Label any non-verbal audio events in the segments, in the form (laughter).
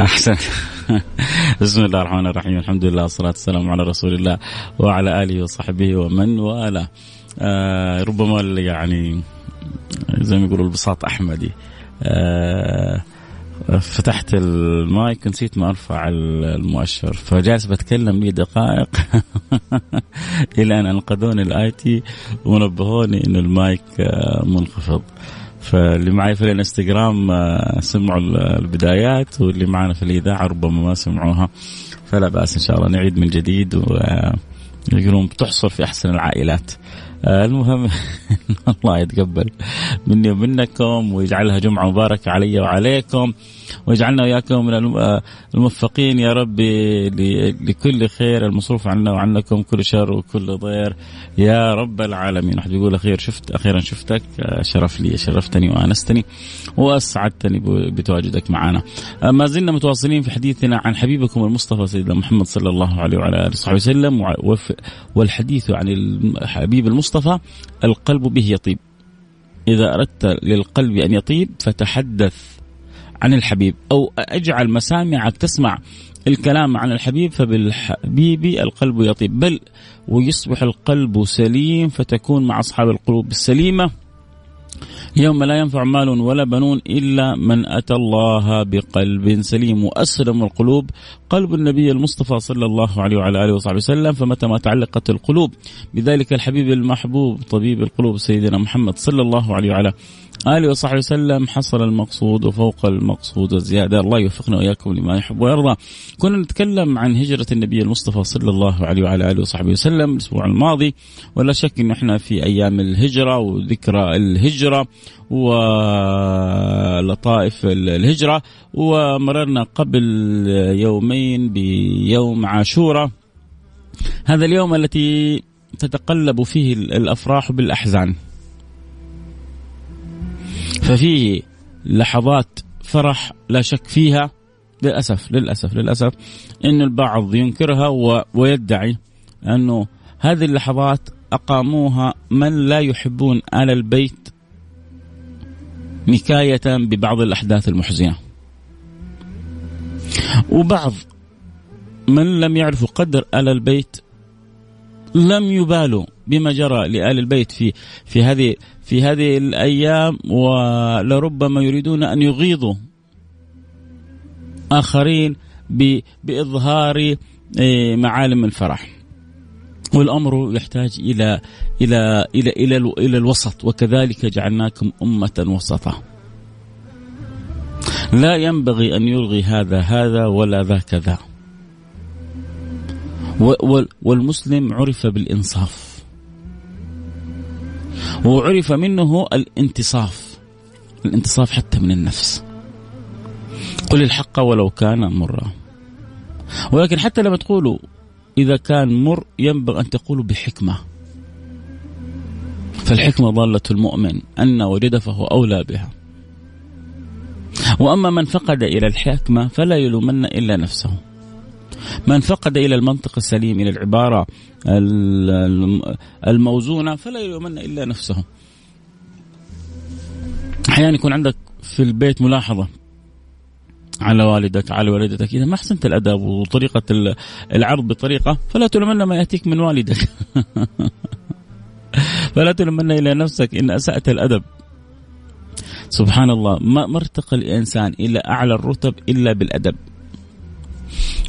أحسن. (laughs) بسم الله الرحمن الرحيم. الحمد لله والصلاة والسلام على رسول الله وعلى آله وصحبه ومن والاه. آه ربما يعني زي ما يقولوا البساط أحمدي. آه فتحت المايك ونسيت ما أرفع المؤشر. فجالس بتكلم لي دقائق. (laughs) إلى أن أنقذوني ال IT ونبهوني إن المايك آه، منخفض. فاللي معي في الانستغرام آه، سمعوا البدايات واللي معنا في الإذاعة ربما ما سمعوها فلا بأس إن شاء الله نعيد من جديد ويقولون بتحصل في أحسن العائلات. آه، المهم (laughs) الله يتقبل مني ومنكم ويجعلها جمعة مباركة علي وعليكم ويجعلنا وإياكم من الموفقين يا رب لكل خير المصروف عنا وعنكم كل شر وكل ضير. يا رب العالمين. واحد يقول أخير شفت أخيرا شفتك شرف لي شرفتني وآنستني وأسعدتني بتواجدك معنا. ما زلنا متواصلين في حديثنا عن حبيبكم المصطفى سيدنا محمد صلى الله عليه وعلى آله وصحبه وسلم والحديث عن الحبيب المصطفى القلب به يطيب. إذا أردت للقلب أن يطيب فتحدث عن الحبيب أو أجعل مسامعك تسمع الكلام عن الحبيب فبالحبيب القلب يطيب. بل ويصبح القلب سليم فتكون مع أصحاب القلوب السليمة. يوم لا ينفع مال ولا بنون إلا من أتى الله بقلب سليم. وأسلم القلوب قلب النبي المصطفى صلى الله عليه وعلى آله وصحبه وسلم فمتى ما تعلقت القلوب. بذلك الحبيب المحبوب طبيب القلوب سيدنا محمد صلى الله عليه وعلى آله وصحبه وسلم. حصل المقصود وفوق المقصود وزيادة الله يوفقنا وإياكم لما يحب ويرضى. كنا نتكلم عن هجرة النبي المصطفى صلى الله عليه وعلى آله وصحبه وسلم الأسبوع الماضي. ولا شك أن إحنا في أيام الهجرة وذكرى الهجرة ولطائف الهجرة. ومررنا قبل يومين بيوم عاشوراء هذا اليوم التي تتقلب فيه الأفراح بالأحزان. ففيه لحظات فرح لا شك فيها للأسف للأسف للأسف إن البعض ينكرها ويدعي أنه هذه اللحظات أقاموها من لا يحبون آل البيت نكاية ببعض الأحداث المحزنة. وبعض من لم يعرفوا قدر آل البيت لم يبالوا بما جرى لآل البيت في في هذه في هذه الأيام ولربما يريدون أن يغيظوا آخرين بإظهار إيه، معالم الفرح. والأمر يحتاج إلى إلى إلى إلى, إلى الوسط وكذلك جعلناكم أمة وسطا لا ينبغي أن يلغي هذا هذا ولا ذاك ذا. والمسلم عرف بالإنصاف. وعرف منه الانتصاف الانتصاف حتى من النفس. قل الحق ولو كان مرا. ولكن حتى لما تقولوا إذا كان مر ينبغي أن تقولوا بحكمة. فالحكمة ضالة المؤمن أن وجد فهو أولى بها. وأما من فقد إلى الحكمة فلا يلومن إلا نفسه. من فقد إلى المنطق السليم إلى العبارة الموزونة فلا يلومن إلا نفسه. أحيانا يكون عندك في البيت ملاحظة على والدك على والدتك إذا ما أحسنت الأدب وطريقة العرض بطريقة فلا تلومن ما يأتيك من والدك. (laughs) فلا تلومن إلى نفسك إن أسأت الأدب. سبحان الله ما ارتقى الإنسان إلى أعلى الرتب إلا بالأدب.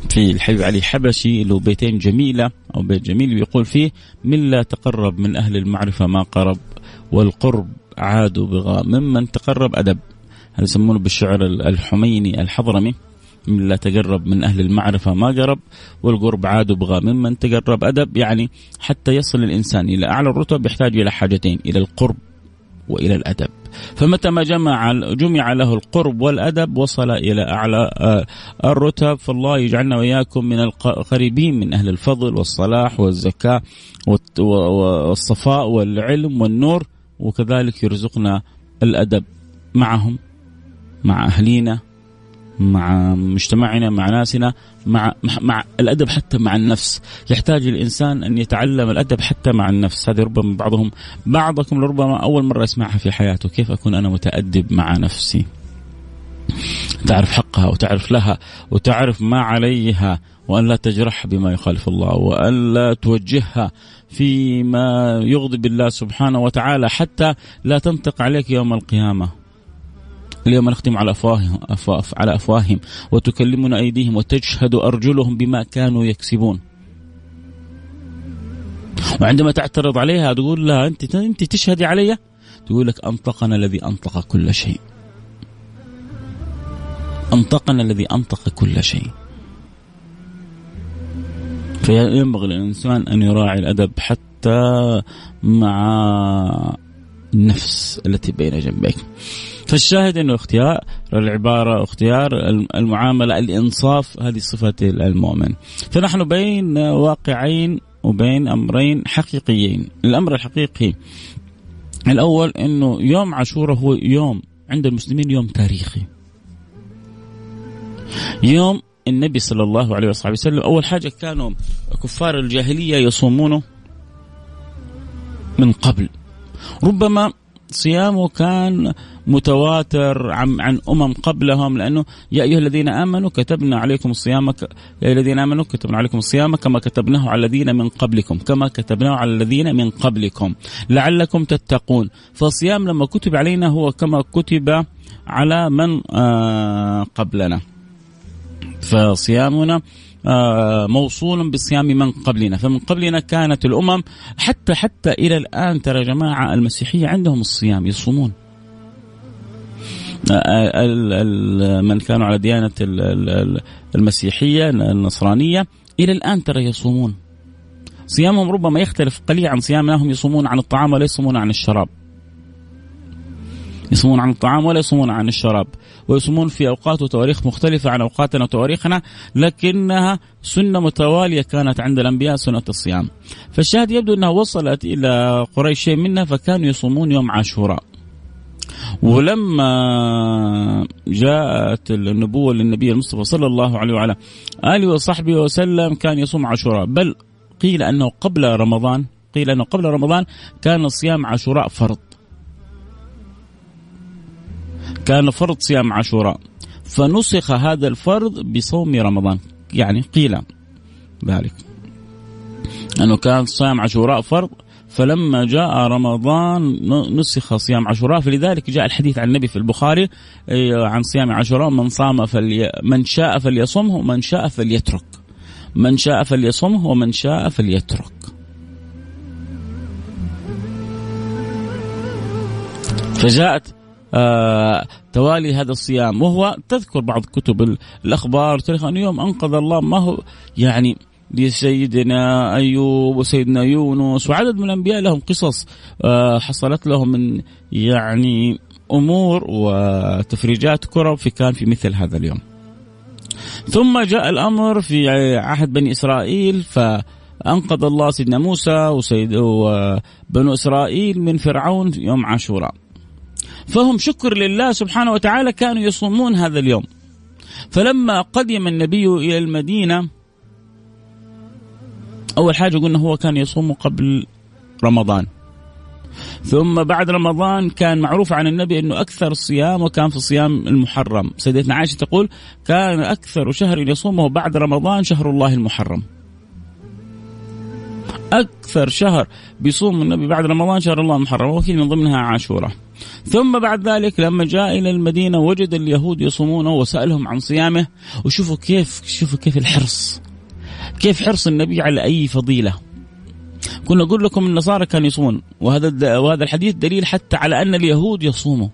في الحبيب علي حبشي له بيتين جميلة أو بيت جميل بيقول فيه من لا تقرب من أهل المعرفة ما قرب والقرب عادوا بغاء ممن تقرب أدب. هذا يسمونه بالشعر الحميني الحضرمي من لا تقرب من أهل المعرفة ما قرب والقرب عاد بغى ممن تقرب أدب. يعني حتى يصل الإنسان إلى أعلى الرتب يحتاج إلى حاجتين إلى القرب وإلى الأدب. فمتى ما جمع جمع له القرب والأدب وصل إلى أعلى آه، الرتب. فالله يجعلنا وإياكم من القريبين من أهل الفضل والصلاح والزكاة والصفاء والعلم والنور وكذلك يرزقنا الأدب معهم مع أهلينا. مع مجتمعنا مع ناسنا مع مع الأدب حتى مع النفس. يحتاج الإنسان أن يتعلم الأدب حتى مع النفس. هذه ربما بعضهم بعضكم لربما أول مرة يسمعها في حياته. كيف أكون أنا متأدب مع نفسي؟ تعرف حقها وتعرف لها وتعرف ما عليها وأن لا تجرحها بما يخالف الله وأن لا توجهها فيما يغضب الله سبحانه وتعالى حتى لا تنطق عليك يوم القيامة. اليوم نختم على أفواههم على أفواههم وتكلمنا أيديهم وتشهد أرجلهم بما كانوا يكسبون. وعندما تعترض عليها تقول لها انت أنت تشهدي علي؟ تقول لك أنطقنا الذي أنطق كل شيء. أنطقنا الذي أنطق كل شيء. فينبغي للإنسان أن يراعي الأدب حتى مع النفس التي بين جنبيك. فالشاهد إنه اختيار العبارة اختيار المعاملة الإنصاف هذه صفة المؤمن. فنحن بين واقعين وبين أمرين حقيقيين. الأمر الحقيقي الأول إنه يوم عاشوراء هو يوم عند المسلمين يوم تاريخي. يوم النبي صلى الله عليه وصحبه وسلم أول حاجة كانوا كفار الجاهلية يصومونه من قبل. ربما صيامه كان متواتر عن, عن أمم قبلهم لأنه يا أيها الذين آمنوا كتبنا عليكم الصيام يا أيها الذين آمنوا كتبنا عليكم الصيام كما كتبناه على الذين من قبلكم كما كتبناه على الذين من قبلكم لعلكم تتقون. فالصيام لما كتب علينا هو كما كتب على من آه قبلنا. فصيامنا موصول بصيام من قبلنا. فمن قبلنا كانت الأمم حتى حتى إلى الآن ترى جماعة المسيحية عندهم الصيام يصومون. آه، من كانوا على ديانة المسيحية النصرانية إلى الآن ترى يصومون. صيامهم ربما يختلف قليلا عن صيامنا هم يصومون عن الطعام ولا يصومون عن الشراب. يصومون عن الطعام ولا يصومون عن الشراب ويصومون في أوقات وتواريخ مختلفة عن أوقاتنا وتواريخنا لكنها سنة متوالية كانت عند الأنبياء سنة الصيام. فالشاهد يبدو أنها وصلت إلى قريش منها فكانوا يصومون يوم عاشوراء. ولما جاءت النبوة للنبي المصطفى صلى الله عليه وعلى آله وصحبه وسلم كان يصوم عاشوراء. بل قيل أنه قبل رمضان قيل أنه قبل رمضان كان صيام عاشوراء فرض. كان فرض صيام عاشوراء فنسخ هذا الفرض بصوم رمضان. يعني قيل ذلك. أنه كان صيام عاشوراء فرض فلما جاء رمضان نسخ صيام عاشوراء. فلذلك جاء الحديث عن النبي في البخاري إيه، عن صيام عاشوراء من صام فلي من شاء فليصمه ومن شاء فليترك. من شاء فليصمه ومن شاء فليترك. فجاءت آه توالي هذا الصيام وهو تذكر بعض كتب الأخبار تاريخ أن يوم أنقذ الله ما هو يعني لسيدنا أيوب وسيدنا يونس وعدد من الأنبياء لهم قصص آه حصلت لهم من يعني أمور وتفريجات كرب في كان في مثل هذا اليوم. ثم جاء الأمر في عهد بني إسرائيل فأنقذ الله سيدنا موسى وسيد وبنو إسرائيل من فرعون يوم عاشوراء. فهم شكر لله سبحانه وتعالى كانوا يصومون هذا اليوم. فلما قدم النبي إلى المدينة أول حاجة قلنا هو كان يصوم قبل رمضان. ثم بعد رمضان كان معروف عن النبي إنه أكثر الصيام وكان في الصيام المحرم، سيدتنا عائشة تقول كان أكثر شهر يصومه بعد رمضان شهر الله المحرم. أكثر شهر بيصوم النبي بعد رمضان شهر الله المحرم واكيد من ضمنها عاشوراء. ثم بعد ذلك لما جاء إلى المدينة وجد اليهود يصومونه وسألهم عن صيامه وشوفوا كيف شوفوا كيف الحرص كيف حرص النبي على أي فضيلة كنا نقول لكم النصارى كانوا يصومون وهذا وهذا الحديث دليل حتى على أن اليهود يصوموا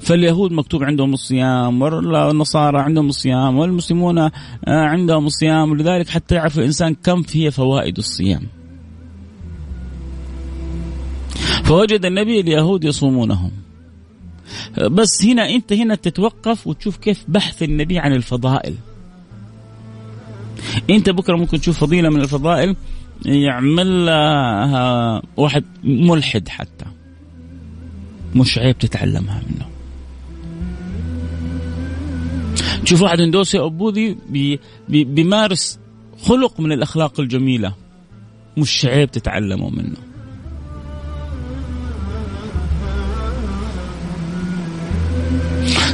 فاليهود مكتوب عندهم الصيام والنصارى عندهم الصيام والمسلمون آه، عندهم الصيام ولذلك حتى يعرف الإنسان كم هي فوائد الصيام. فوجد النبي اليهود يصومونهم. بس هنا أنت هنا تتوقف وتشوف كيف بحث النبي عن الفضائل. أنت بكرة ممكن تشوف فضيلة من الفضائل يعملها واحد ملحد حتى مش عيب تتعلمها منه. تشوف واحد هندوسي أو بوذي بي بي بيمارس خلق من الأخلاق الجميلة. مش عيب تتعلمه منه.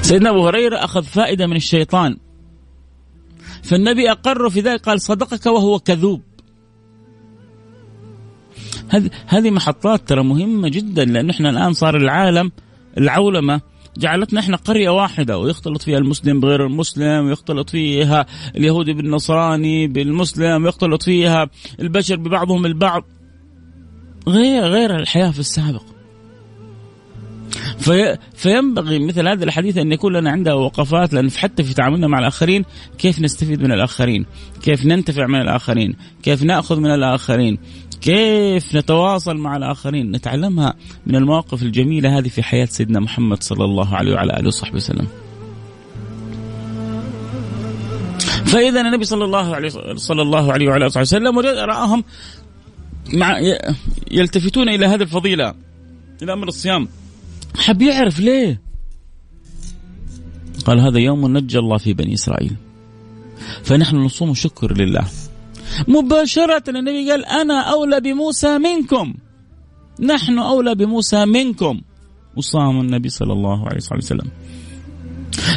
سيدنا أبو هريرة أخذ فائدة من الشيطان. فالنبي أقر في ذلك قال صدقك وهو كذوب. هذه هذه محطات ترى مهمة جدا لأنه إحنا الآن صار العالم العولمة جعلتنا إحنا قرية واحدة ويختلط فيها المسلم بغير المسلم ويختلط فيها اليهودي بالنصراني بالمسلم ويختلط فيها البشر ببعضهم البعض غير غير الحياة في السابق في فينبغي مثل هذا الحديث أن يكون لنا عندها وقفات لأن حتى في تعاملنا مع الآخرين كيف نستفيد من الآخرين؟ كيف ننتفع من الآخرين؟ كيف نأخذ من الآخرين؟ كيف نتواصل مع الآخرين؟ نتعلمها من المواقف الجميلة هذه في حياة سيدنا محمد صلى الله عليه وعلى آله وصحبه وسلم. فإذا النبي صلى الله عليه صلى الله عليه وعلى آله وسلم رآهم مع يلتفتون إلى هذه الفضيلة إلى أمر الصيام. حب يعرف ليه؟ قال هذا يوم نجى الله في بني إسرائيل. فنحن نصوم شكر لله. مباشرة النبي قال أنا أولى بموسى منكم. نحن أولى بموسى منكم. وصام النبي صلى الله عليه وسلم.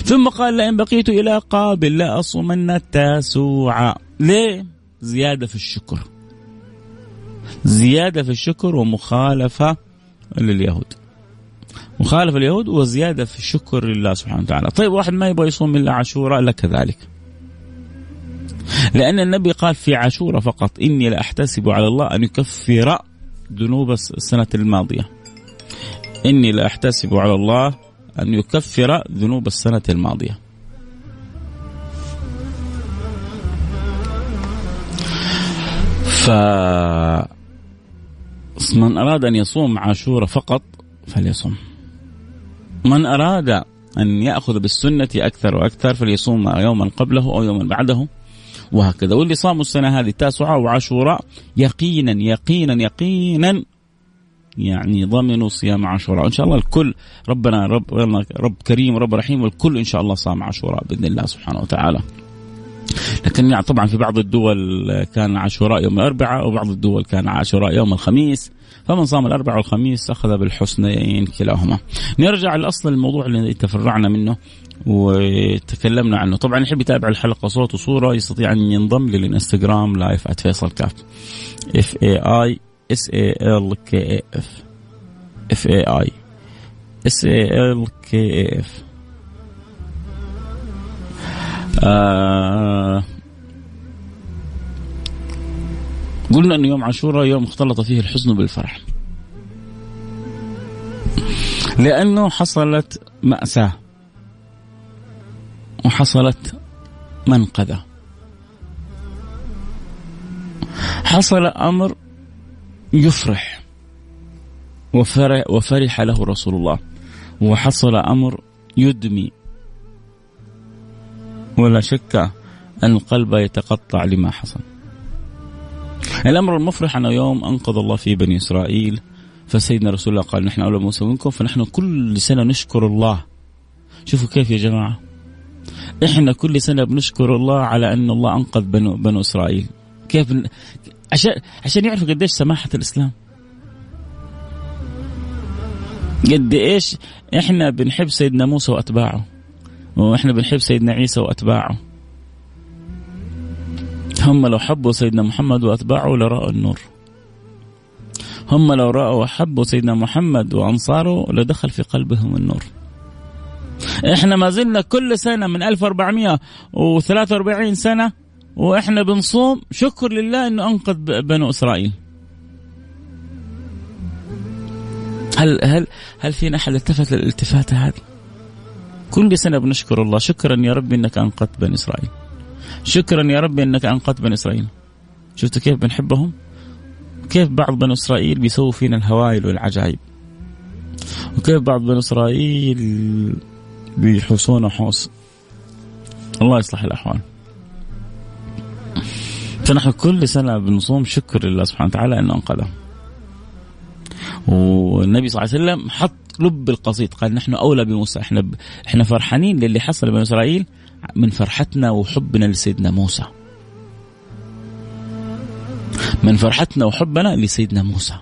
ثم قال لئن بقيت إلى قابل لأصومن التاسوع. ليه؟ زيادة في الشكر. زيادة في الشكر ومخالفة لليهود. مخالفة اليهود وزيادة في الشكر لله سبحانه وتعالى. طيب واحد ما يبغى يصوم إلا عاشوراء لك كذلك لأن النبي قال في عاشوراء فقط إني لأحتسب على الله أن يكفر ذنوب السنة الماضية. إني لأحتسب على الله أن يكفر ذنوب السنة الماضية. ف من أراد أن يصوم عاشوراء فقط فليصوم. من أراد أن يأخذ بالسنة أكثر وأكثر فليصوم يوما قبله أو يوما بعده. وهكذا. واللي صاموا السنة هذه تاسعاء وعاشوراء يقينا يقينا يقينا يعني ضمنوا صيام عاشوراء. إن شاء الله الكل ربنا رب رب كريم ورب رحيم والكل إن شاء الله صام عاشوراء بإذن الله سبحانه وتعالى. لكن يعني طبعا في بعض الدول كان عاشوراء يوم الأربعاء وبعض الدول كان عاشوراء يوم الخميس. فمن صام الأربعاء والخميس أخذ بالحسنيين كلاهما. نرجع لأصل الموضوع اللي تفرعنا منه. وتكلمنا عنه. طبعا يحب يتابع الحلقة صوت وصورة يستطيع أن ينضم لل Instagram live @فيصل كاف F A I S A L K A F F A I S A L K A F قلنا أن يوم عاشوراء يوم اختلط فيه الحزن بالفرح. لأنه حصلت مأساة. وحصلت منقذة. حصل أمر يفرح وفرح, له رسول الله. وحصل أمر يدمي. ولا شك أن القلب يتقطع لما حصل. الأمر المفرح أنه يوم أنقذ الله فيه بني إسرائيل. فسيدنا رسول الله قال نحن أولى موسى منكم فنحن كل سنة نشكر الله. شوفوا كيف يا جماعة إحنا كل سنة بنشكر الله على أن الله أنقذ بنو, بنو إسرائيل. كيف عشان عشان يعرفوا قديش سماحة الإسلام. قد إيش إحنا بنحب سيدنا موسى وأتباعه. وإحنا بنحب سيدنا عيسى وأتباعه. هم لو حبوا سيدنا محمد وأتباعه لرأوا النور. هم لو رأوا وحبوا سيدنا محمد وأنصاره لدخل في قلبهم النور. إحنا ما زلنا كل سنة من 1443 سنة وإحنا بنصوم شكر لله إنه أنقذ بنو إسرائيل هل هل هل فينا احد التفت للالتفاته هذه؟ كل سنة بنشكر الله شكرا يا رب إنك أنقذت بني إسرائيل. شكرا يا رب إنك أنقذت بني إسرائيل. شفتوا كيف بنحبهم؟ كيف بعض بني إسرائيل بيسووا فينا الهوائل والعجائب. وكيف بعض بني إسرائيل بيحوسونا حوس. الله يصلح الأحوال. فنحن كل سنة بنصوم شكر لله سبحانه وتعالى إنه انقذهم. والنبي صلى الله عليه وسلم حط لب القصيد قال نحن أولى بموسى إحنا ب... إحنا فرحانين للي حصل بني إسرائيل من فرحتنا وحبنا لسيدنا موسى. من فرحتنا وحبنا لسيدنا موسى.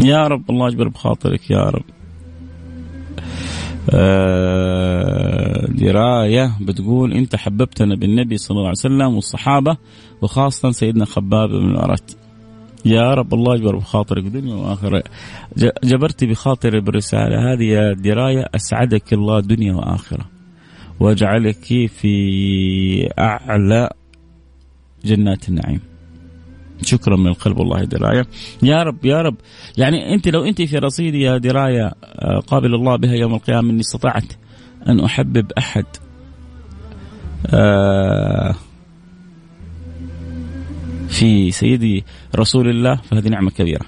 يا رب الله يجبر بخاطرك يا رب. آه دراية بتقول أنت حببتنا بالنبي صلى الله عليه وسلم والصحابة وخاصة سيدنا خباب بن الأرت يا رب الله يجبر بخاطرك دنيا وآخرة. جبرت بخاطري بالرسالة هذه يا دراية أسعدك الله دنيا وآخرة. وأجعلك في أعلى جنات النعيم. شكرا من القلب والله دراية. يا رب يا رب. يعني أنت لو أنت في رصيدي يا دراية آه، قابل الله بها يوم القيامة إني استطعت أن أحبب أحد. آه، في سيدي رسول الله فهذه نعمة كبيرة.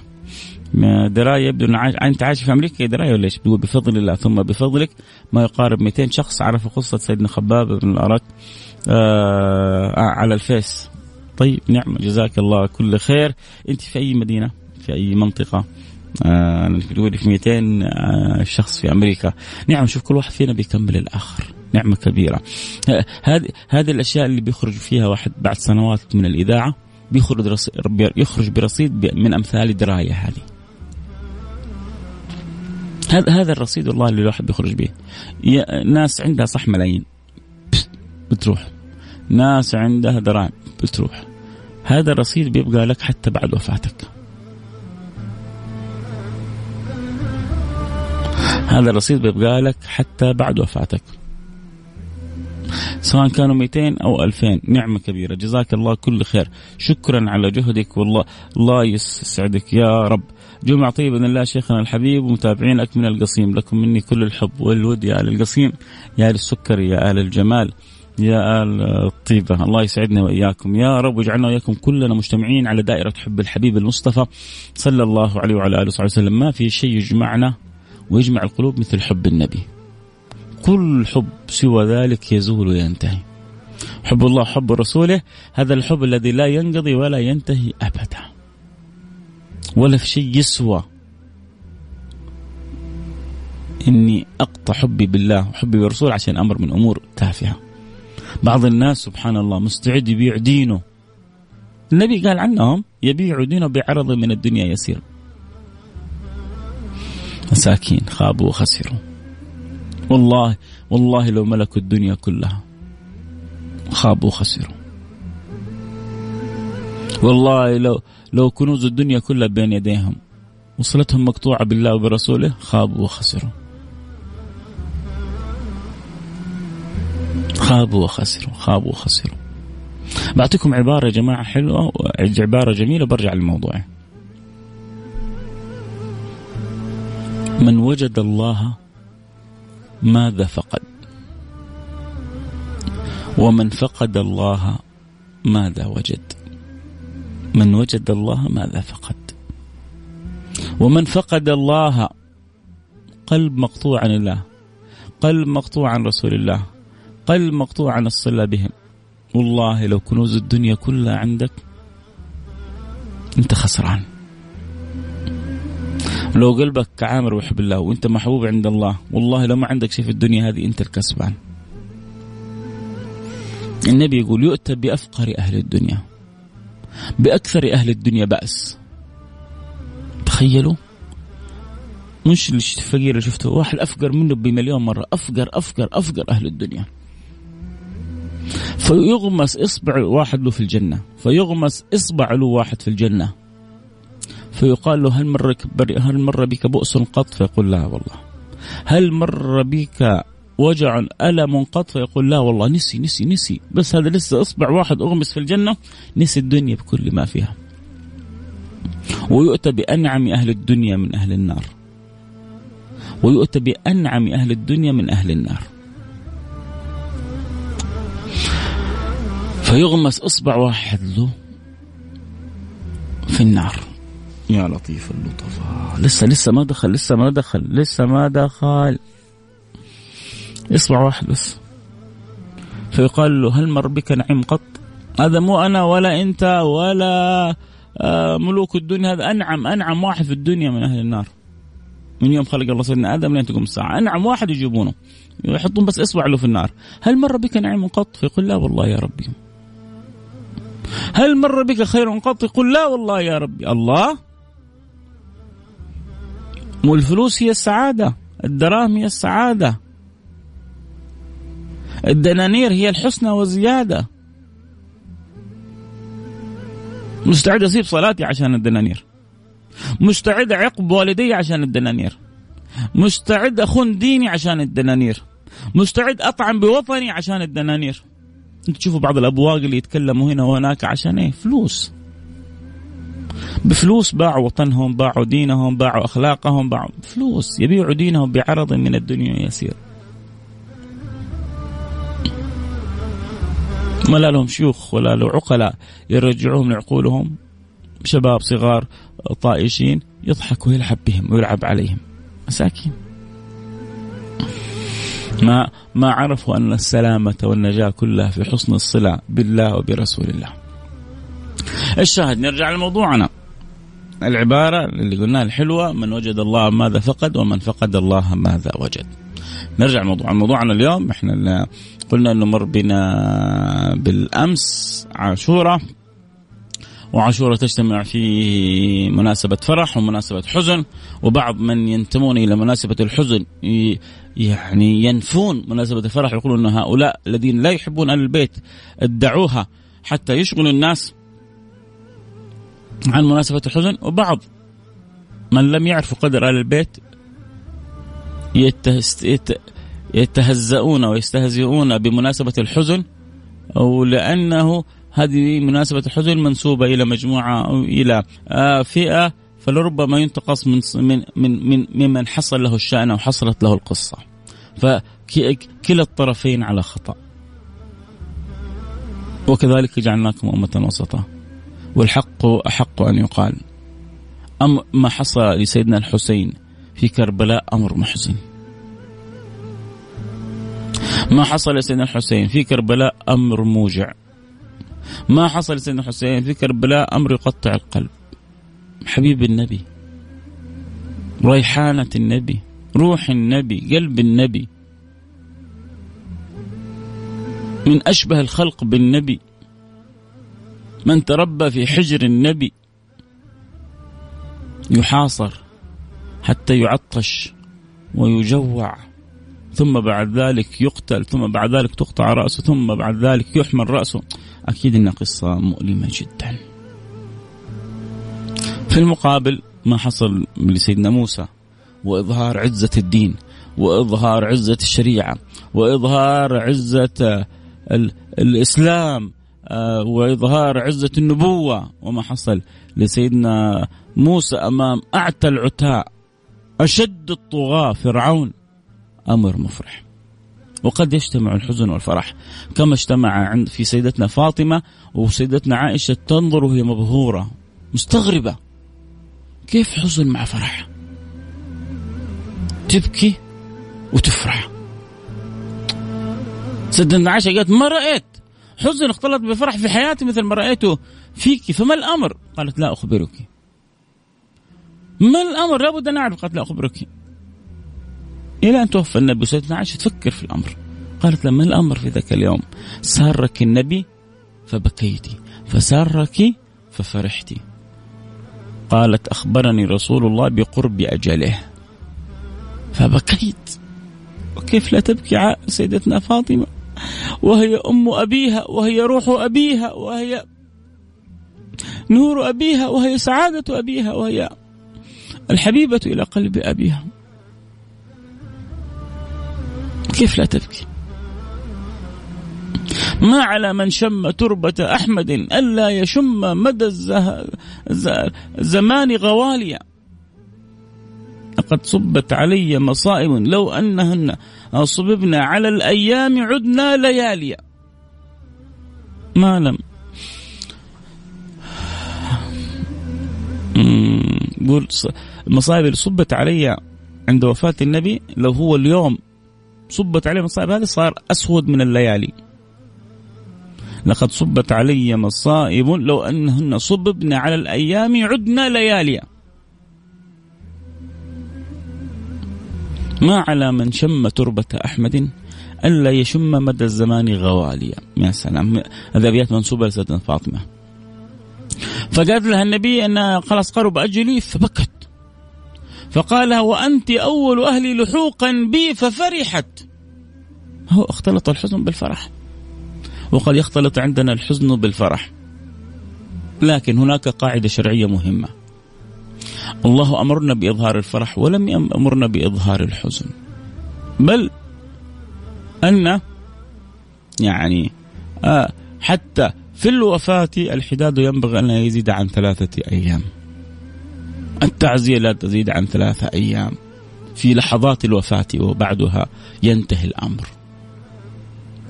دراية يبدو أن عايش أنت عايش في أمريكا دراية ولا إيش؟ بفضل الله ثم بفضلك ما يقارب 200 شخص. عرفوا قصة سيدنا خباب بن الارت آه على الفيس. طيب نعم جزاك الله كل خير. أنت في أي مدينة؟ في أي منطقة؟ آه تقولي في 200 آه شخص في أمريكا. نعم شوف كل واحد فينا بيكمل الآخر. نعمة كبيرة. هذه هذه الأشياء اللي بيخرج فيها واحد بعد سنوات من الإذاعة بيخرج يخرج برصيد من أمثال درايه هذه. هذا هذا الرصيد والله اللي الواحد بيخرج به ناس عندها صح ملايين. بتروح. ناس عندها دراهم بتروح. هذا الرصيد بيبقى لك حتى بعد وفاتك. هذا الرصيد بيبقى لك حتى بعد وفاتك. سواء كانوا 200 أو 2000 نعمة كبيرة. جزاك الله كل خير. شكرا على جهدك والله الله يسعدك. يا رب. جمعة طيبة بإذن الله شيخنا الحبيب ومتابعينك من القصيم. لكم مني كل الحب والود يا آل القصيم يا آل السكر يا آل الجمال. يا آل الطيبة. الله يسعدنا وإياكم. يا رب واجعلنا وإياكم كلنا مجتمعين على دائرة حب الحبيب المصطفى صلى الله عليه وعلى آله وصحبه وسلم. ما في شيء يجمعنا ويجمع القلوب مثل حب النبي. كل حب سوى ذلك يزول وينتهي. حب الله حب رسوله هذا الحب الذي لا ينقضي ولا ينتهي أبدا. ولا في شيء يسوى. إني أقطع حبي بالله وحبي بالرسول عشان أمر من أمور تافهة. بعض الناس سبحان الله مستعد يبيع دينه. النبي قال عنهم يبيع دينه بعرض من الدنيا يسير. مساكين خابوا وخسروا والله والله لو ملكوا الدنيا كلها خابوا وخسروا والله لو لو كنوز الدنيا كلها بين يديهم وصلتهم مقطوعة بالله وبرسوله خابوا وخسروا. خابوا وخسروا خابوا وخسروا. بعطيكم عبارة يا جماعة حلوة عبارة جميلة برجع للموضوع. من وجد الله ماذا فقد؟ ومن فقد الله ماذا وجد؟ من وجد الله ماذا فقد؟ ومن فقد الله قلب مقطوع عن الله قلب مقطوع عن رسول الله. قلب مقطوع عن الصلة بهم. والله لو كنوز الدنيا كلها عندك أنت خسران. لو قلبك عامر وحب الله وأنت محبوب عند الله والله لو ما عندك شيء في الدنيا هذه أنت الكسبان. النبي يقول يؤتى بأفقر أهل الدنيا. بأكثر أهل الدنيا بأس. تخيلوا؟ مش الفقير اللي شفته واحد أفقر منه بمليون مرة. أفقر أفقر أفقر أهل الدنيا. فيغمس إصبع واحد له في الجنة. فيغمس إصبع له واحد في الجنة. فيقال له هل مر هل مر بك بؤس قط؟ فيقول لا والله. هل مر بك وجع ألم قط؟ فيقول لا والله نسي نسي نسي. بس هذا لسه إصبع واحد أغمس في الجنة نسي الدنيا بكل ما فيها. ويؤتى بأنعم أهل الدنيا من أهل النار. ويؤتى بأنعم أهل الدنيا من أهل النار. فيغمس إصبع واحد له في النار. يا لطيف اللطفاء. لسه لسه ما دخل لسه ما دخل لسه ما دخل. إصبع واحد بس. فيقال له هل مر بك نعيم قط؟ هذا مو أنا ولا أنت ولا آه، ملوك الدنيا. هذا أنعم أنعم واحد في الدنيا من أهل النار. من يوم خلق الله سيدنا آدم لين تقوم الساعة. أنعم واحد يجيبونه. يحطون بس إصبع له في النار. هل مر بك نعيم قط؟ فيقول لا والله يا ربي. هل مر بك خير قط؟ يقول لا والله يا ربي. الله. والفلوس هي السعادة. الدراهم هي السعادة. الدنانير هي الحسنى وزيادة. مستعد أسيب صلاتي عشان الدنانير. مستعد أعقب والدي عشان الدنانير. مستعد أخون ديني عشان الدنانير. مستعد أطعم بوطني عشان الدنانير. انت تشوفوا بعض الابواق اللي يتكلموا هنا وهناك عشان إيه؟ فلوس. بفلوس باعوا وطنهم باعوا دينهم باعوا أخلاقهم باعوا فلوس. يبيعوا دينهم بعرض من الدنيا يسير ما لا لهم شيوخ ولا له عقلاء يرجعوهم لعقولهم. شباب صغار طائشين يضحك ويلعب بهم ويلعب عليهم. مساكين. ما ما عرفوا أن السلامة والنجاة كلها في حسن الصلة بالله وبرسول الله. الشاهد نرجع لموضوعنا. العبارة اللي قلناها الحلوة من وجد الله ماذا فقد ومن فقد الله ماذا وجد. نرجع لموضوع موضوعنا اليوم إحنا قلنا أنه مر بنا بالأمس عاشورة وعاشورة تجتمع في مناسبة فرح ومناسبة حزن وبعض من ينتمون إلى مناسبة الحزن يعني ينفون مناسبة الفرح يقولون أن هؤلاء الذين لا يحبون أهل البيت ادعوها حتى يشغلوا الناس عن مناسبة الحزن وبعض من لم يعرفوا قدر أهل البيت يتهزؤون ويستهزئون بمناسبة الحزن أو لأنه هذه مناسبة الحزن منسوبة إلى مجموعة أو إلى فئة فلربما ينتقص من من من ممن حصل له الشأن أو حصلت له القصة. فكلا الطرفين على خطأ. وكذلك جعلناكم أمة وسطا. والحق أحق أن يقال. أم ما حصل لسيدنا الحسين في كربلاء أمر محزن. ما حصل لسيدنا الحسين في كربلاء أمر موجع. ما حصل لسيدنا الحسين في كربلاء أمر يقطع القلب. حبيب النبي ريحانة النبي روح النبي قلب النبي. من أشبه الخلق بالنبي. من تربى في حجر النبي. يحاصر حتى يعطش ويجوع. ثم بعد ذلك يقتل ثم بعد ذلك تقطع رأسه ثم بعد ذلك يحمل رأسه. أكيد إنها قصة مؤلمة جداً. في المقابل ما حصل لسيدنا موسى. وإظهار عزة الدين وإظهار عزة الشريعة وإظهار عزة الإسلام آه، وإظهار عزة النبوة. وما حصل لسيدنا موسى أمام أعتى العتاء أشد الطغاة فرعون أمر مفرح. وقد يجتمع الحزن والفرح كما اجتمع عند في سيدتنا فاطمة وسيدتنا عائشة تنظر وهي مبهورة مستغربة كيف حزن مع فرح؟ تبكي وتفرح. سيدنا عائشة قالت ما رأيت. حزن اختلط بفرح في حياتي مثل ما رأيته فيك فما الأمر؟ قالت لا أخبرك. ما الأمر؟ لابد أن أعرف. قالت لا أخبرك. إلى أن توفى النبي سيدنا عائشة تفكر في الأمر. قالت لما الأمر في ذاك اليوم؟ سارك النبي فبكيت فسارك ففرحت. قالت أخبرني رسول الله بقرب أجله. فبكيت. وكيف لا تبكي سيدتنا فاطمة؟ وهي أم أبيها وهي روح أبيها وهي نور أبيها وهي سعادة أبيها وهي الحبيبة إلى قلب أبيها. كيف لا تبكي؟ ما على من شم تربة أحمد ألا يشم مدى الزمان غواليا. لقد صبت علي مصائب لو أنهن صببنا على الأيام عدنا لياليا. ما لم يقول المصائب اللي صبت علي عند وفاة النبي لو هو اليوم صبت علي مصائب هذه صار أسود من الليالي. لقد صبت علي مصائب لو أنهن صببن على الأيام عدنا لياليا. ما على من شم تربة أحمد ألا يشم مدى الزمان غواليا. يا سلام. هذه أبيات منسوبة لسيدنا فاطمة. فقالت لها النبي أن خلاص قرب أجلي فبكت. فقال وأنت أول أهلي لحوقا بي ففرحت. هو اختلط الحزن بالفرح. وقد يختلط عندنا الحزن بالفرح. لكن هناك قاعدة شرعية مهمة. الله أمرنا بإظهار الفرح ولم يأمرنا بإظهار الحزن. بل أن يعني آه حتى في الوفاة الحداد ينبغي أن لا يزيد عن ثلاثة أيام. التعزية لا تزيد عن ثلاثة أيام. في لحظات الوفاة وبعدها ينتهي الأمر.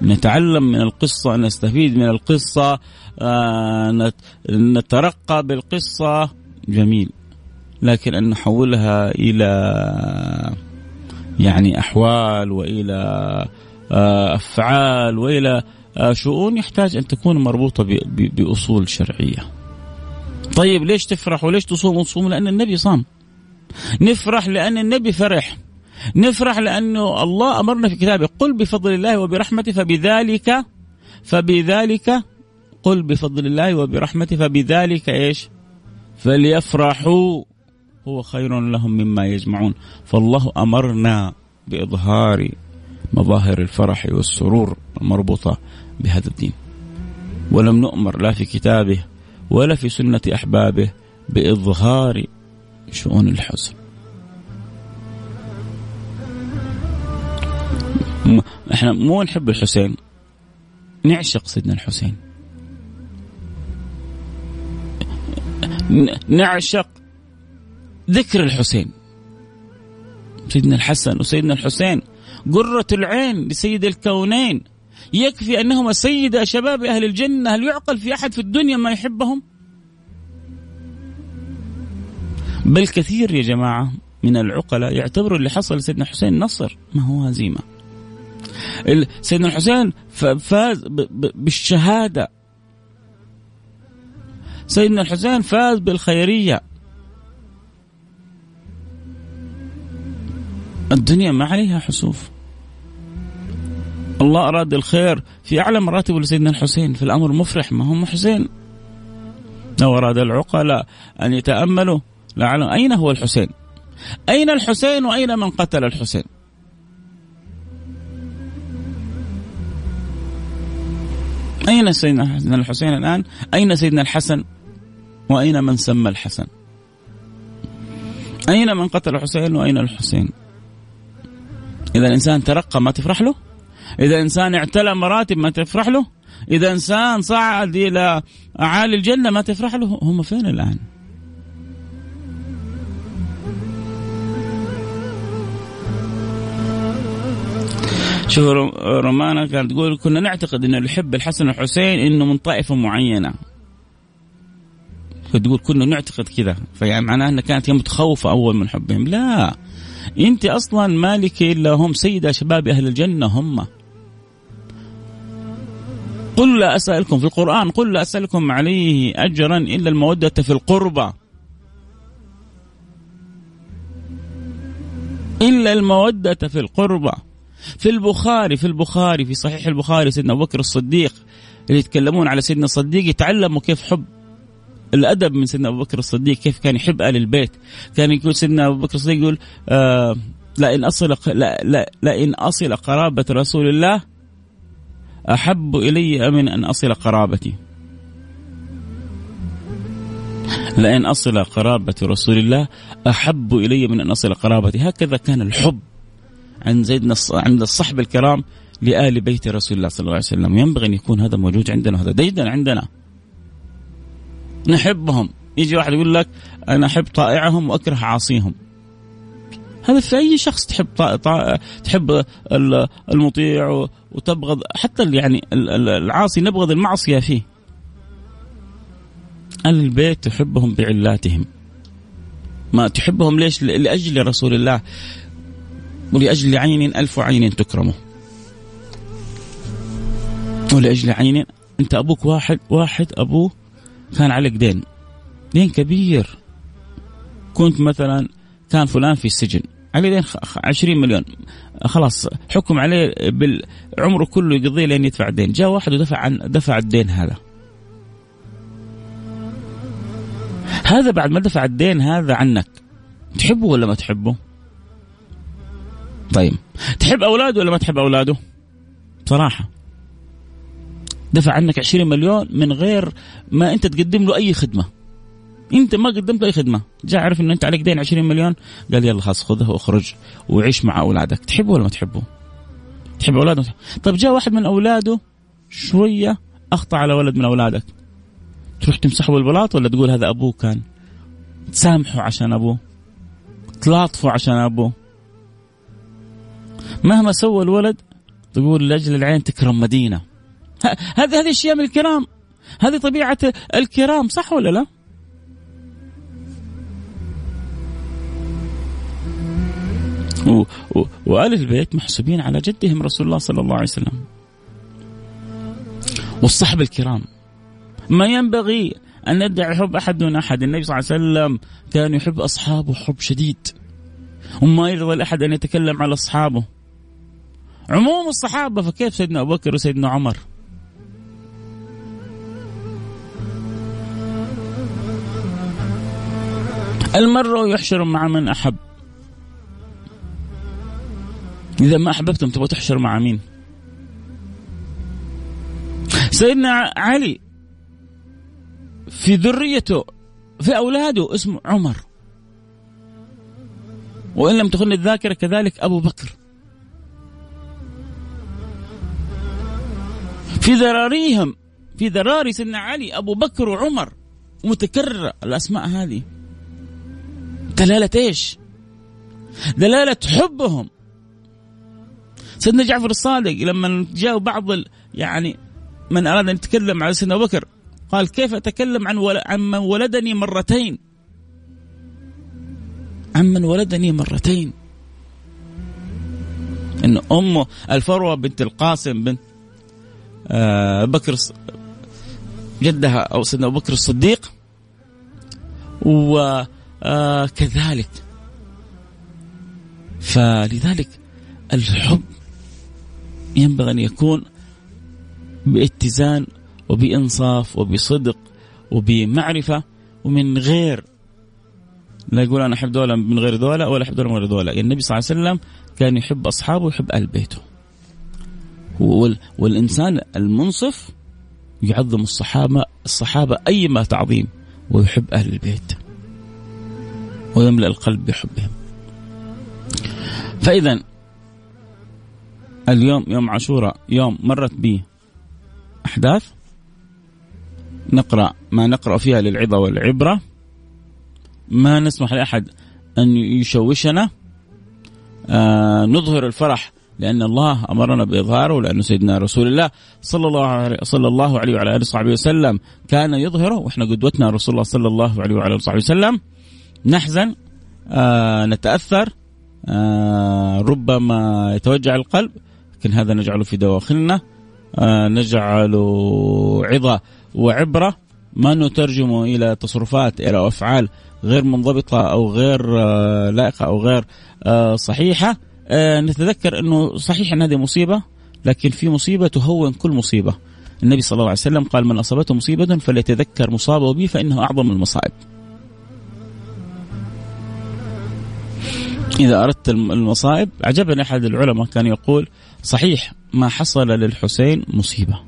نتعلم من القصة نستفيد من القصة آه نترقى بالقصة. جميل. لكن أن نحولها إلى يعني أحوال وإلى آه أفعال وإلى آه شؤون يحتاج أن تكون مربوطة بأصول شرعية. طيب ليش تفرح وليش تصوم وتصوم؟ لأن النبي صام. نفرح لأن النبي فرح. نفرح لأنه الله أمرنا في كتابه قل بفضل الله وبرحمته فبذلك فبذلك قل بفضل الله وبرحمته فبذلك إيش؟ فليفرحوا. هو خير لهم مما يجمعون. فالله أمرنا بإظهار مظاهر الفرح والسرور المربوطة بهذا الدين. ولم نؤمر لا في كتابه ولا في سنة أحبابه بإظهار شؤون الحزن. إحنا مو نحب الحسين. نعشق سيدنا الحسين. نعشق ذكر الحسين. سيدنا الحسن وسيدنا الحسين. قرة العين لسيد الكونين. يكفي أنهما سيد شباب أهل الجنة. هل يعقل في أحد في الدنيا ما يحبهم؟ بل كثير يا جماعة من العقلاء يعتبروا اللي حصل لسيدنا حسين نصر ما هو هزيمة سيدنا الحسين فاز بالشهادة. سيدنا الحسين فاز بالخيرية. الدنيا ما عليها حسوف. الله أراد الخير في أعلى مراتب لسيدنا الحسين في الأمر مفرح ما هو حسين لو أراد العقلاء أن يتأملوا لعلم أين هو الحسين؟ أين الحسين وأين من قتل الحسين؟ أين سيدنا الحسين الآن؟ أين سيدنا الحسن؟ وأين من سمى الحسن؟ أين من قتل الحسين وأين الحسين؟ إذا الإنسان ترقى ما تفرح له؟ إذا الإنسان اعتلى مراتب ما تفرح له؟ إذا إنسان صعد إلى أعالي الجنة ما تفرح له؟ هم فين الآن؟ شوف رومانا كانت تقول كنا نعتقد إن اللي يحب الحسن والحسين إنه من طائفة معينة. فتقول كنا نعتقد كذا فيعني معناها انها كانت هي متخوفه أول من حبهم. لا. انت أصلا مالك الا هم سيدة شباب أهل الجنة هم. قل لا أسألكم في القرآن قل لا أسألكم عليه أجرا إلا المودة في القربى. إلا المودة في القربى. في البخاري في البخاري في صحيح البخاري سيدنا أبو بكر الصديق اللي يتكلمون على سيدنا الصديق يتعلموا كيف حب. الأدب من سيدنا أبو بكر الصديق كيف كان يحب ال البيت؟ كان يقول سيدنا أبو بكر الصديق يقول آه لئن أصل لا لئن أصل قرابة رسول الله أحب إلي من أن أصل قرابتي. لئن أصل قرابة رسول الله أحب إلي من أن أصل قرابتي. هكذا كان الحب عند سيدنا عند الصحب الكرام لآل بيت رسول الله صلى الله عليه وسلم. ينبغي أن يكون هذا موجود عندنا وهذا ديدا عندنا. نحبهم. يجي واحد يقول لك أنا أحب طائعهم وأكره عاصيهم. هذا في أي شخص تحب طا... طا... تحب المطيع وتبغض. حتى يعني العاصي نبغض المعصية فيه. البيت تحبهم بعلاتهم. ما تحبهم ليش؟ لأجل رسول الله. ولأجل عين ألف عين تكرمه. ولأجل عين أنت أبوك واحد واحد أبوه كان عليك دين. دين كبير. كنت مثلا كان فلان في السجن. عليه دين 20 مليون. خلاص حكم عليه بالعمره كله يقضيه لين يدفع الدين. جاء واحد ودفع عن دفع الدين هذا. هذا بعد ما دفع الدين هذا عنك. تحبه ولا ما تحبه؟ طيب. تحب أولاده ولا ما تحب أولاده؟ بصراحة. دفع عنك 20 مليون من غير ما انت تقدم له أي خدمة. انت ما قدمت أي خدمة. جاء عرف إنه انت عليك دين 20 مليون. قال يلا خلاص خذه واخرج وعيش مع أولادك. تحبه ولا ما تحبه؟ تحب اولاده طيب جاء واحد من أولاده شوية أخطأ على ولد من أولادك. تروح تمسحه بالبلاط ولا تقول هذا أبوه كان؟ تسامحه عشان أبوه. تلاطفه عشان أبوه. مهما سوى الولد تقول لأجل العين تكرم مدينة. هذه هذه اشياء من الكرام. هذه طبيعة الكرام صح ولا لا؟ وآل البيت محسوبين على جدهم رسول الله صلى الله عليه وسلم. والصحب الكرام. ما ينبغي أن ندعي حب أحد دون أحد. النبي صلى الله عليه وسلم كان يحب أصحابه حب شديد. وما يرضى الأحد أن يتكلم على أصحابه. عموم الصحابة فكيف سيدنا أبو بكر وسيدنا عمر؟ المرء يحشر مع من أحب. إذا ما أحببتم تبغى تحشر مع مين؟ سيدنا علي في ذريته في أولاده اسمه عمر. وإن لم تخن الذاكرة كذلك أبو بكر. في ذراريهم في ذراري سيدنا علي أبو بكر وعمر. متكررة الأسماء هذه. دلالة إيش؟ دلالة حبهم. سيدنا جعفر الصادق لما جاء بعض يعني من أراد أن يتكلم على سيدنا أبو بكر قال كيف أتكلم عن عن من ولدني مرتين؟ عمن ولدني مرتين. إن امه الفروة بنت القاسم بنت آه بكر جدها أو سيدنا أبو بكر الصديق وكذلك آه فلذلك الحب ينبغي أن يكون باتزان وبإنصاف وبصدق وبمعرفة ومن غير لا يقول أنا أحب دوله من غير دوله ولا أحب دوله من غير دوله، يعني النبي صلى الله عليه وسلم كان يحب أصحابه ويحب أهل بيته. والإنسان المنصف يعظم الصحابه الصحابة ايما تعظيم ويحب أهل البيت. ويملأ القلب بحبهم. فإذا اليوم يوم عاشوراء يوم مرت به أحداث نقرأ ما نقرأ فيها للعظة والعبرة. ما نسمح لأحد أن يشوشنا. آه نظهر الفرح لأن الله أمرنا بإظهاره لأنه سيدنا رسول الله صلى الله عليه صلى الله عليه وعلى آله وصحبه وسلم كان يظهره. وإحنا قدوتنا رسول الله صلى الله عليه وعلى آله وصحبه وسلم. نحزن آه نتأثر آه ربما يتوجع القلب لكن هذا نجعله في دواخلنا آه، نجعله عظة وعبرة ما نترجمه إلى تصرفات إلى أفعال غير منضبطة أو غير آه، لائقة أو غير آه، صحيحة. نتذكر أنه صحيح أن هذه مصيبة لكن في مصيبة تهون كل مصيبة. النبي صلى الله عليه وسلم قال من أصابته مصيبة فليتذكر مصابه به فإنه أعظم المصائب. إذا أردت المصائب. عجبني أحد العلماء كان يقول صحيح ما حصل للحسين مصيبة.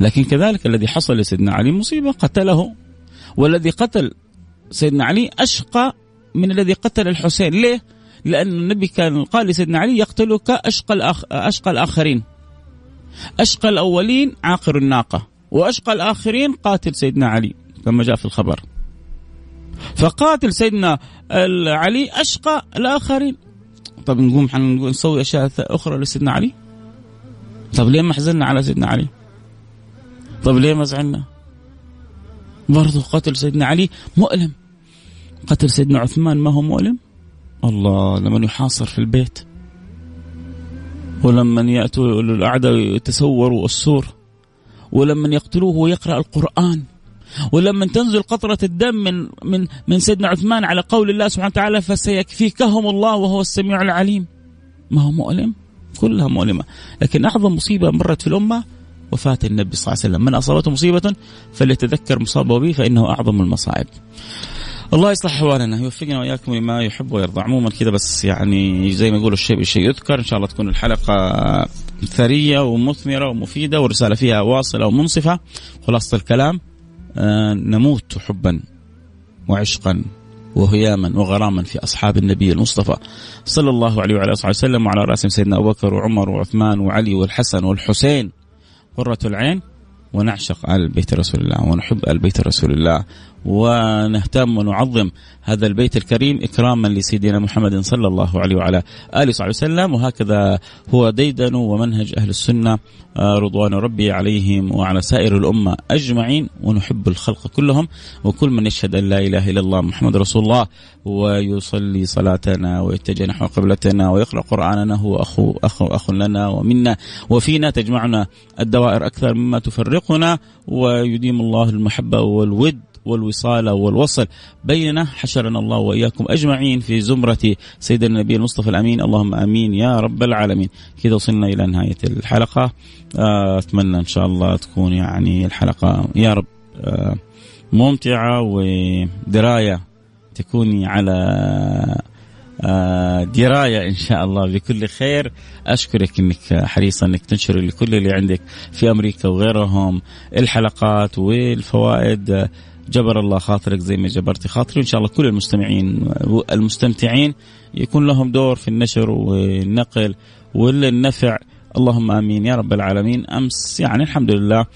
لكن كذلك الذي حصل لسيدنا علي مصيبة قتله. والذي قتل سيدنا علي أشقى من الذي قتل الحسين. ليه؟ لأن النبي كان قال لسيدنا علي يقتلك أشقى, الأخ... أشقى الآخرين. أشقى الأولين عاقر الناقة وأشقى الآخرين قاتل سيدنا علي كما جاء في الخبر. فقاتل سيدنا علي أشقى الآخرين. طب نقوم نسوي أشياء أخرى لسيدنا علي؟ طب ليه ما حزننا على سيدنا علي؟ طب ليه ما زعلنا؟ برضو قتل سيدنا علي مؤلم. قتل سيدنا عثمان ما هو مؤلم؟ الله لمن يحاصر في البيت. ولما يأتوا الأعداء يتسوروا السور. ولما يقتلوه ويقرأ القرآن. ولما تنزل قطرة الدم من من من سيدنا عثمان على قول الله سبحانه وتعالى فسيكفيكهم الله وهو السميع العليم. ما هو مؤلم؟ كلها مؤلمة. لكن أعظم مصيبة مرت في الأمة وفاة النبي صلى الله عليه وسلم. من أصابته مصيبة؟ فليتذكر مصابه به فإنه أعظم المصائب. الله يصلح أحوالنا يوفقنا وإياكم لما يحب ويرضى. عموما كذا بس يعني زي ما يقولوا الشيء بالشيء يذكر. إن شاء الله تكون الحلقة ثرية ومثمرة ومفيدة ورسالة فيها واصلة ومنصفة. خلاصة الكلام. نموت حبا وعشقا وهياما وغراما في أصحاب النبي المصطفى صلى الله عليه وعلى آله وسلم وعلى رأسهم سيدنا أبو بكر وعمر وعثمان وعلي والحسن والحسين. قرة العين ونعشق آل بيت رسول الله ونحب آل بيت رسول الله. ونهتم ونعظم هذا البيت الكريم إكراما لسيدنا محمد صلى الله عليه وعلى آله وصحبه وسلم. وهكذا هو ديدن ومنهج أهل السنة آه، رضوان ربي عليهم وعلى سائر الأمة أجمعين ونحب الخلق كلهم. وكل من يشهد أن لا إله إلا الله محمد رسول الله ويصلي صلاتنا ويتجه نحو قبلتنا ويقرأ قرآننا هو أخو أخو أخ لنا ومنا. وفينا تجمعنا الدوائر أكثر مما تفرقنا ويديم الله المحبة والود والوصال والوصل. بيننا حشرنا الله وإياكم أجمعين في زمرة سيدنا النبي المصطفى الأمين. اللهم آمين يا رب العالمين. كذا وصلنا إلى نهاية الحلقة. آه، أتمنى إن شاء الله تكون يعني الحلقة يا رب آه، ممتعة ودراية تكوني على آه، دراية إن شاء الله بكل خير. أشكرك أنك حريصة أنك تنشر لكل اللي عندك في أمريكا وغيرهم. الحلقات والفوائد جبر الله خاطرك زي ما جبرت خاطري وإن شاء الله كل المستمعين المستمتعين يكون لهم دور في النشر والنقل والنفع. اللهم آمين. يا رب العالمين. أمس يعني الحمد لله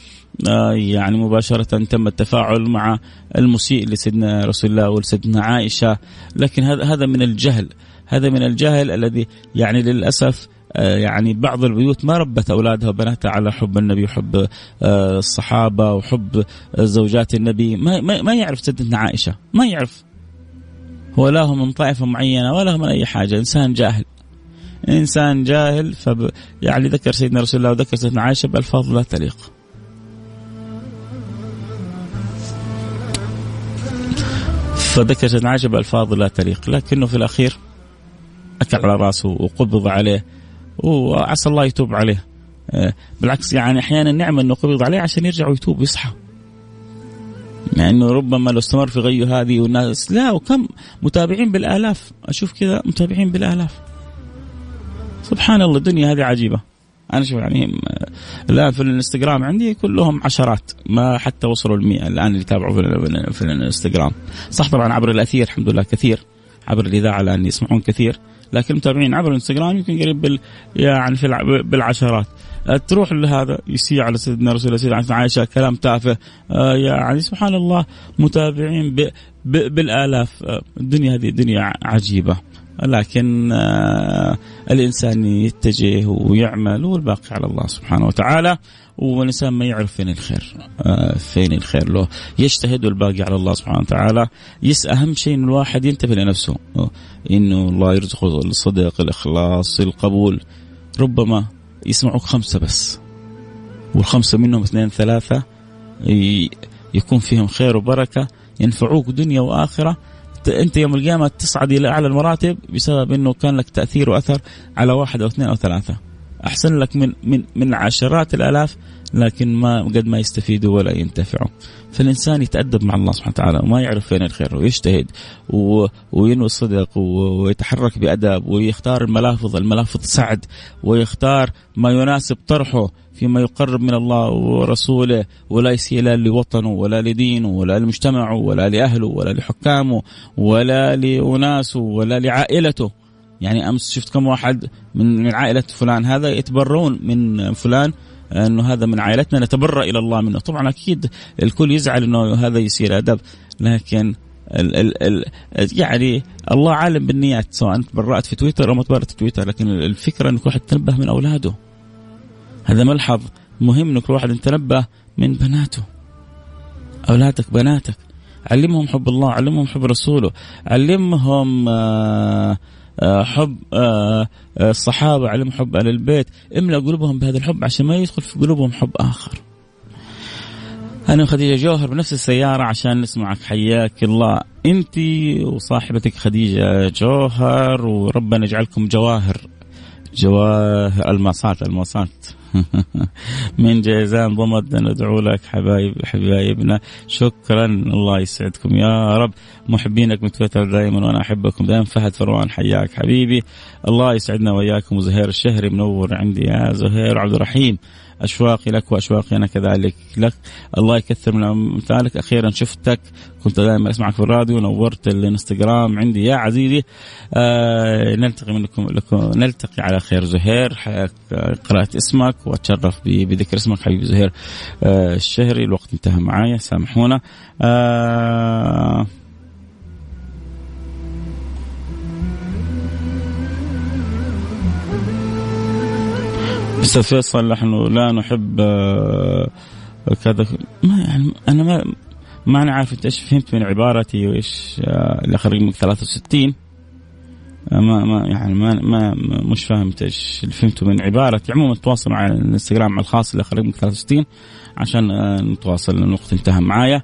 آه، يعني مباشرة تم التفاعل مع المسيء لسيدنا رسول الله ولسيدنا عائشة. لكن هذا هذا من الجهل. هذا من الجهل الذي يعني للأسف يعني بعض البيوت ما ربت أولادها وبناتها على حب النبي وحب آه، الصحابة وحب زوجات النبي. ما ما يعرف سيدتنا عائشة. ما يعرف. هو لا هو من طائفة معينة ولا هو من أي حاجة. إنسان جاهل. إنسان جاهل. فب يعني ذكر سيدنا رسول الله وذكر سيدنا عائشة بألفاظ لا تليق. فذكر سيدنا عائشة بألفاظ لا تليق. لكنه في الأخير أكل على رأسه وقبض عليه. وعسى الله يتوب عليه. آه، بالعكس يعني أحيانا نعمه إنه قبض عليه عشان يرجع ويتوب ويصحى. مع انه ربما لو استمر في غي هذه والناس لا وكم متابعين بالآلاف. أشوف كذا متابعين بالآلاف. سبحان الله الدنيا هذه عجيبة. أنا شوف يعني الآن في الإنستغرام عندي كلهم عشرات. ما حتى وصلوا المئة الآن اللي يتابعوا في الإنستغرام. صح طبعا عبر الأثير الحمد لله كثير. عبر الإذاعة الآن يسمعون كثير. لكن متابعين عبر الإنستغرام يمكن قريب يعني في بالعشرات. تروح لهذا يسيء على سيدنا رسول الله سيدنا عائشة كلام تافه. آه يعني سبحان الله متابعين ب ب بالآلاف. آه الدنيا هذه دنيا عجيبة. لكن الإنسان يتجه ويعمل والباقي على الله سبحانه وتعالى. والانسان ما يعرف فين الخير. آه فين الخير؟ له يجتهد والباقي على الله سبحانه وتعالى. يس أهم شيء إن الواحد ينتبه لنفسه. إنه الله يرزقه الصدق الإخلاص القبول. ربما يسمعوك خمسة بس. والخمسة منهم اثنين ثلاثة يكون فيهم خير وبركة. ينفعوك دنيا وآخرة. أنت يوم القيامة تصعد إلى أعلى المراتب بسبب إنه كان لك تأثير وأثر على واحد أو اثنين أو ثلاثة. أحسن لك من من من عشرات الآلاف لكن ما قد ما يستفيدوا ولا ينتفعوا. فالإنسان يتأدب مع الله سبحانه وتعالى وما يعرف فين الخير ويجتهد وينوي الصدق ويتحرك بادب ويختار الملافظ الملافظ سعد ويختار ما يناسب طرحه فيما يقرب من الله ورسوله ولا يسيء لا لوطنه ولا لدينه ولا لمجتمعه ولا لأهله ولا لحكامه ولا لأناسه ولا لعائلته يعني أمس شفت كم واحد من عائلة فلان هذا يتبرون من فلان إنه هذا من عائلتنا نتبرأ إلى الله منه. طبعا أكيد الكل يزعل إنه هذا يصير أدب لكن ال ال ال يعني الله عالم بالنيات سواء انت برأت في تويتر أو ما تبرأت في تويتر لكن الفكرة إنك واحد تنبه من أولاده. هذا ملحظ مهم إنك الواحد يتنبه من بناته. أولادك بناتك. علمهم حب الله علمهم حب رسوله. علمهم آه، حب آه، آه، الصحابة علم حب أهل البيت املأ قلوبهم بهذا الحب عشان ما يدخل في قلوبهم حب آخر. أنا وخديجة جوهر بنفس السيارة عشان نسمعك حياك الله. أنت وصاحبتك خديجة جوهر وربنا يجعلكم جواهر جواهر الماسات الماسات. (laughs) من جيزان ضمد ندعو لك حبايب حبايبنا. شكرا. الله يسعدكم. يا رب محبينك من تويتر دائما وأنا أحبكم. دائما فهد فروان حياك حبيبي. الله يسعدنا وإياكم. وزهير الشهري منور عندي. يا زهير عبد الرحيم. أشواقي لك وأشواقي أنا كذلك لك. الله يكثر من أمثالك. أخيرا شفتك. كنت دائما أسمعك في الراديو. نورت الإنستغرام عندي. يا عزيزي آه نلتقي منكم لكم نلتقي على خير زهير. قرأت اسمك وأتشرف بذكر اسمك. حبيبي زهير آه الشهري. الوقت انتهى معايا. سامحونا. آه أستاذ فيصل نحن لا نحب آه، كذا. ما يعني أنا ما ما أنا عارف انت إيش فهمت من عبارتي وإيش آه، اللي خرج من 63 آه، ما ما يعني ما ما مش فهمت إيش اللي فهمته من عبارتي. عموما تواصلوا على الإنستغرام الخاص اللي خرج من 63 عشان نتواصل الوقت انتهى معايا.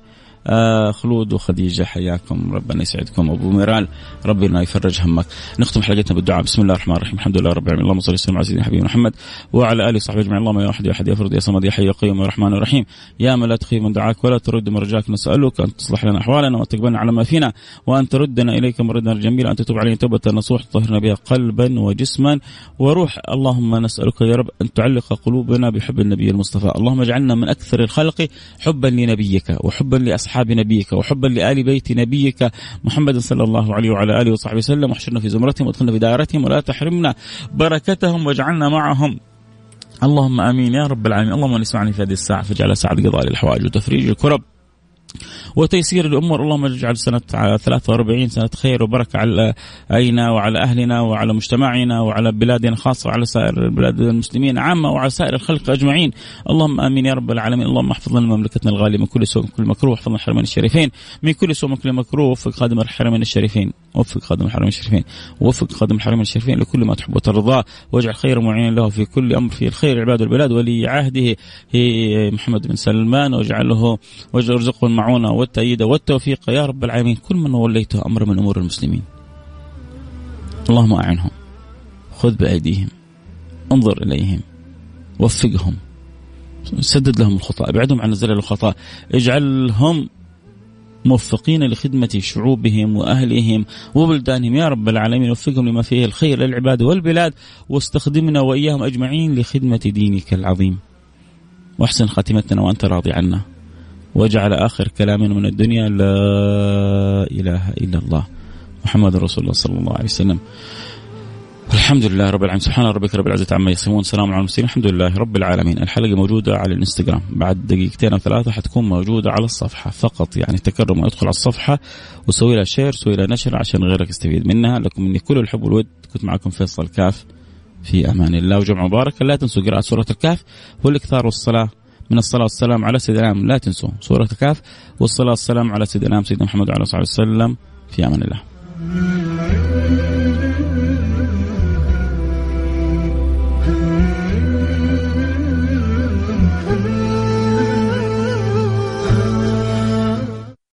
آه خلود وخديجة حياكم ربنا يسعدكم. أبو ميرال ربنا يفرج همك. نختم حلقتنا بالدعاء. بسم الله الرحمن الرحيم. الحمد لله رب العالمين. اللهم صل وسلم على سيدنا حبيبنا محمد وعلى آله وصحبه أجمعين. اللهم يا واحد يا احد يا فرد يا صمد يا حي يا قيوم يا رحمن الرحيم يا من لا تخيب من دعاك ولا ترد من رجاك نسألك أن تصلح لنا أحوالنا وتقبلنا على ما فينا وأن تردنا إليك مردا جميلا أن تتوب علينا توبة نصوح تطهرنا بها قلبا وجسما وروح. اللهم نسألك يا رب أن تعلق قلوبنا بحب النبي المصطفى. اللهم اجعلنا من أكثر الخلق حبا لنبيك وحبا لاصحاب نبيك وحبا حبا لآل بيت نبيك محمد صلى الله عليه وعلى آله وصحبه وسلم. واحشرنا في زمرتهم وادخلنا في دائرتهم ولا تحرمنا بركتهم واجعلنا معهم. اللهم آمين يا رب العالمين. اللهم من يسمعني في هذه الساعة. فاجعلها ساعه قضاء الحوائج وتفريج الكرب. وتيسير الأمور اللهم اجعل سنة 43 سنة خير وبركة على علينا وعلى أهلنا وعلى مجتمعنا وعلى بلادنا خاصة وعلى سائر بلاد المسلمين عامة وعلى سائر الخلق أجمعين. اللهم آمين يا رب العالمين. اللهم احفظ لنا مملكتنا الغالية من كل سوء من كل مكروه. واحفظنا الحرمين الشريفين. من كل سوء من كل مكروه. وفق خادم الحرمين الشريفين. وفق خادم الحرمين الشريفين. وفق خادم الحرمين الشريفين لكل ما تحب وترضاه واجعل خير معين له في كل أمر في الخير عباد البلاد ولي عهده محمد بن سلمان. واجعله وارزقه المعونه والتأييد والتوفيق. يا رب العالمين كل من وليته أمر من أمور المسلمين. اللهم أعنهم. خذ بأيديهم. انظر إليهم. وفقهم. سدد لهم الخطأ. ابعدهم عن الزلل والخطأ اجعلهم موفقين لخدمة شعوبهم وأهلهم وبلدانهم. يا رب العالمين وفقهم لما فيه الخير للعباد والبلاد واستخدمنا وإياهم أجمعين لخدمة دينك العظيم. وأحسن خاتمتنا وأنت راضي عنا. واجعل آخر كلامنا من الدنيا لا إله إلا الله. محمد رسول الله صلى الله عليه وسلم. الحمد لله رب العالمين. سبحان ربك رب العزة عما يصفون. سلام على المرسلين. الحمد لله رب العالمين. الحلقة موجودة على الإنستغرام. بعد دقيقتين أو ثلاثة حتكون موجودة على الصفحة فقط. يعني تكرم ادخل على الصفحة وسوي لها share سوي لها نشر عشان غيرك يستفيد منها. لكم مني كل الحب والود. كنت معكم فيصل كاف. في أمان الله. وجمع مبارك. لا تنسوا قراءة سورة الكهف والإكثار والصلاة. من الصلاة والسلام على سيدنا لا تنسوا سورة الكهف والصلاة والسلام على سيدنا سيدنا محمد وعلى آله وصحبه وسلم. في أمان الله.